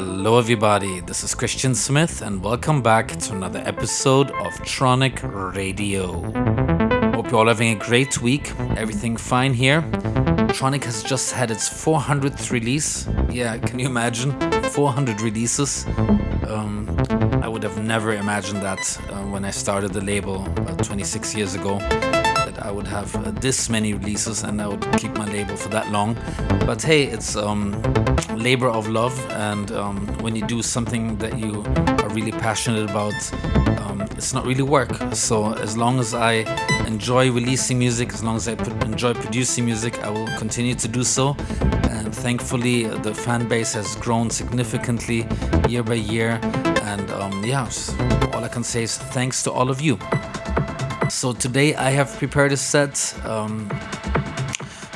Hello, everybody. This is Christian Smith, and welcome back to another episode of Tronic Radio. Hope you're all having a great week. Everything fine here. Tronic has just had its 400th release. Yeah, can you imagine? 400 releases. Um, I would have never imagined that uh, when I started the label about 26 years ago. I would have uh, this many releases and I would keep my label for that long. But hey, it's um, labor of love, and um, when you do something that you are really passionate about, um, it's not really work. So as long as I enjoy releasing music, as long as I enjoy producing music, I will continue to do so. And thankfully, the fan base has grown significantly year by year. And um, yeah, all I can say is thanks to all of you. So today I have prepared a set um,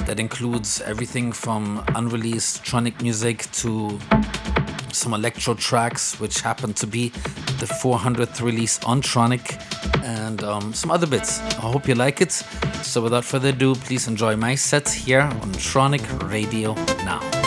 that includes everything from unreleased tronic music to some electro tracks, which happen to be the 400th release on Tronic, and um, some other bits. I hope you like it. So without further ado, please enjoy my set here on Tronic Radio now.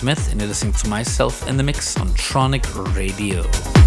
Smith, and you're listening to myself in the mix on Tronic Radio.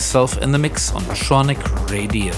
Myself in the mix on Tronic Radio.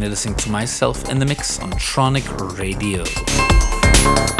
And you're listening to myself in the mix on Tronic Radio.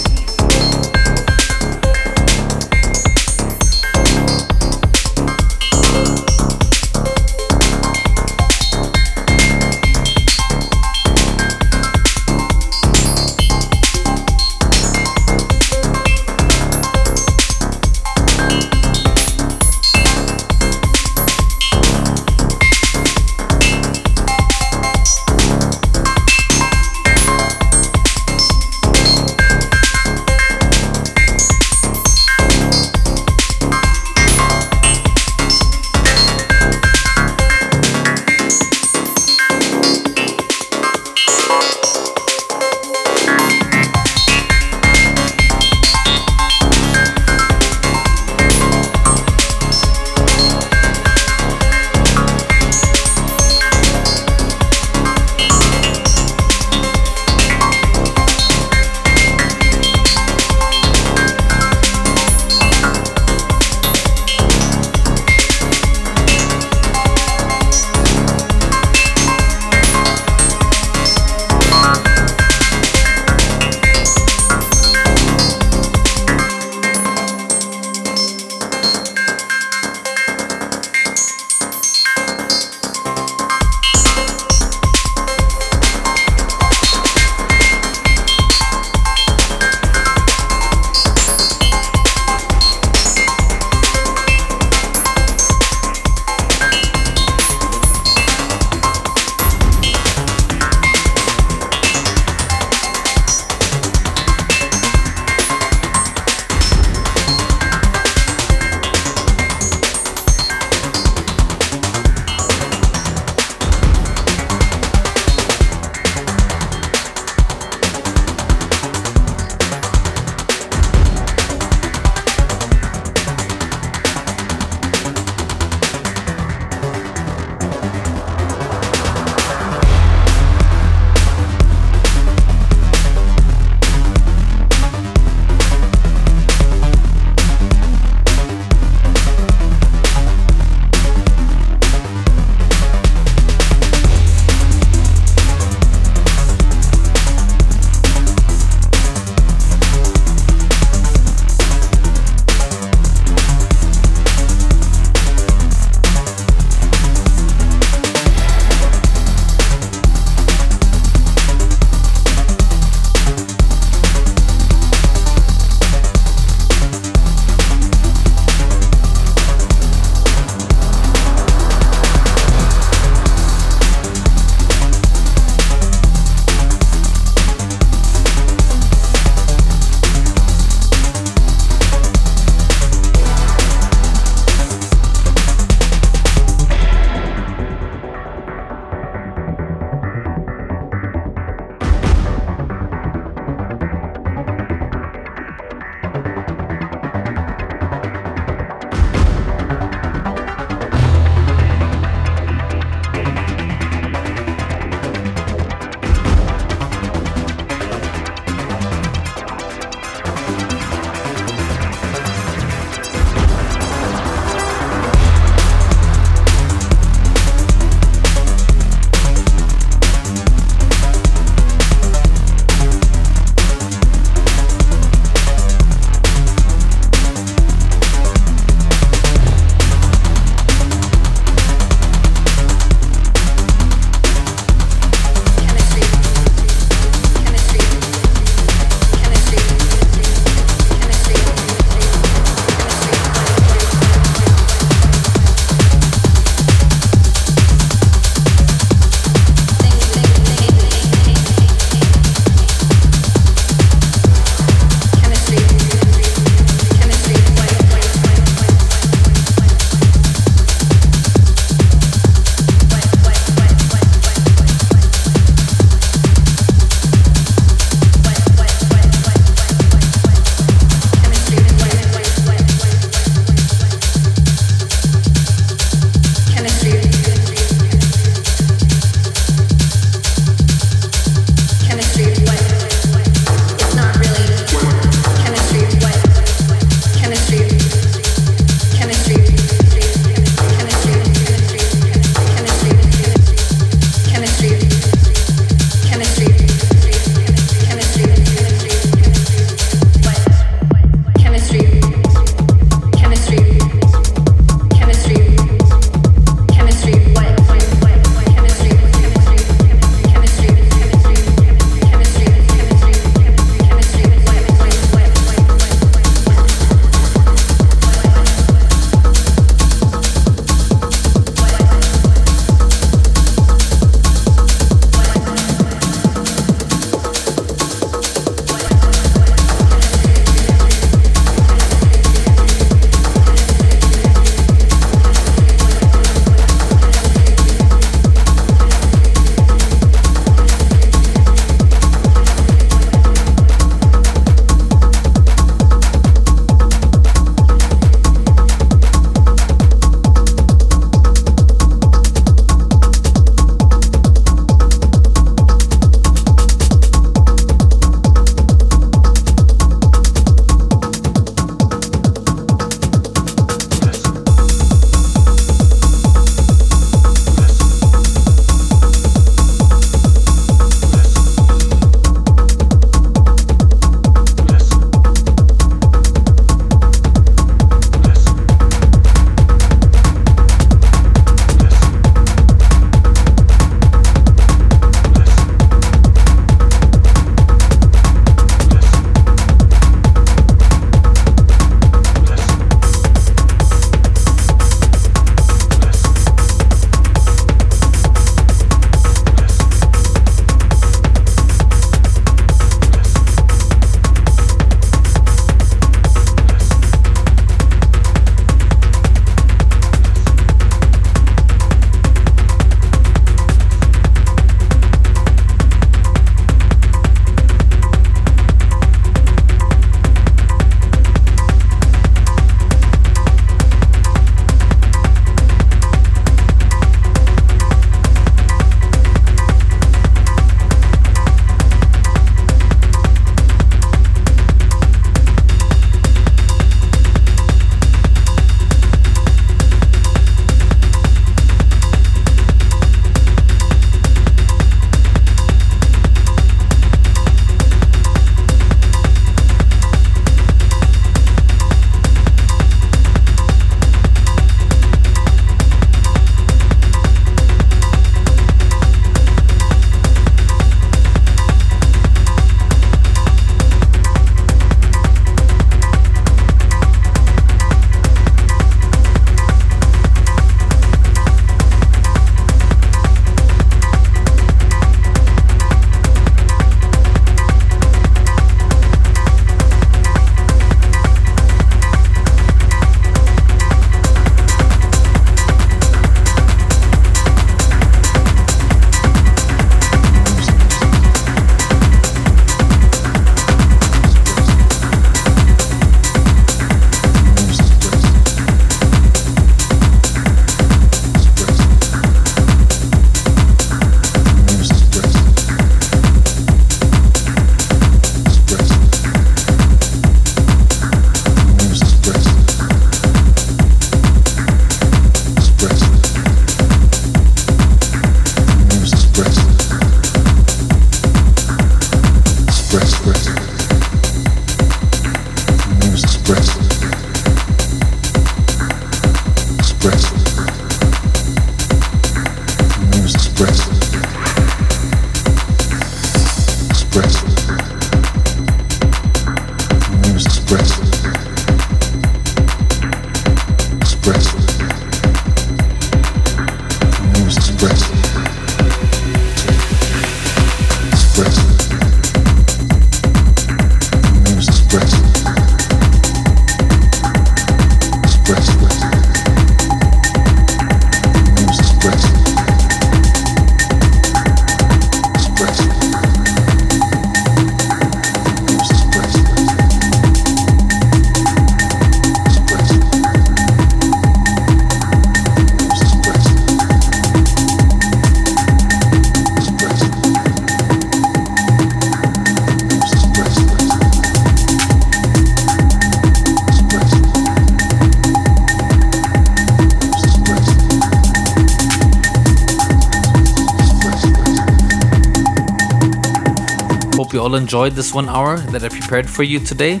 All enjoyed this one hour that I prepared for you today.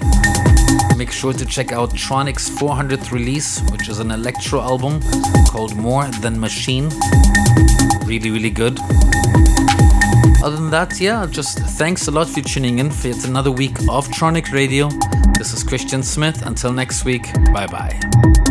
Make sure to check out Tronic's 400th release, which is an electro album called More Than Machine. Really, really good. Other than that, yeah, just thanks a lot for tuning in for yet another week of Tronic Radio. This is Christian Smith. Until next week, bye bye.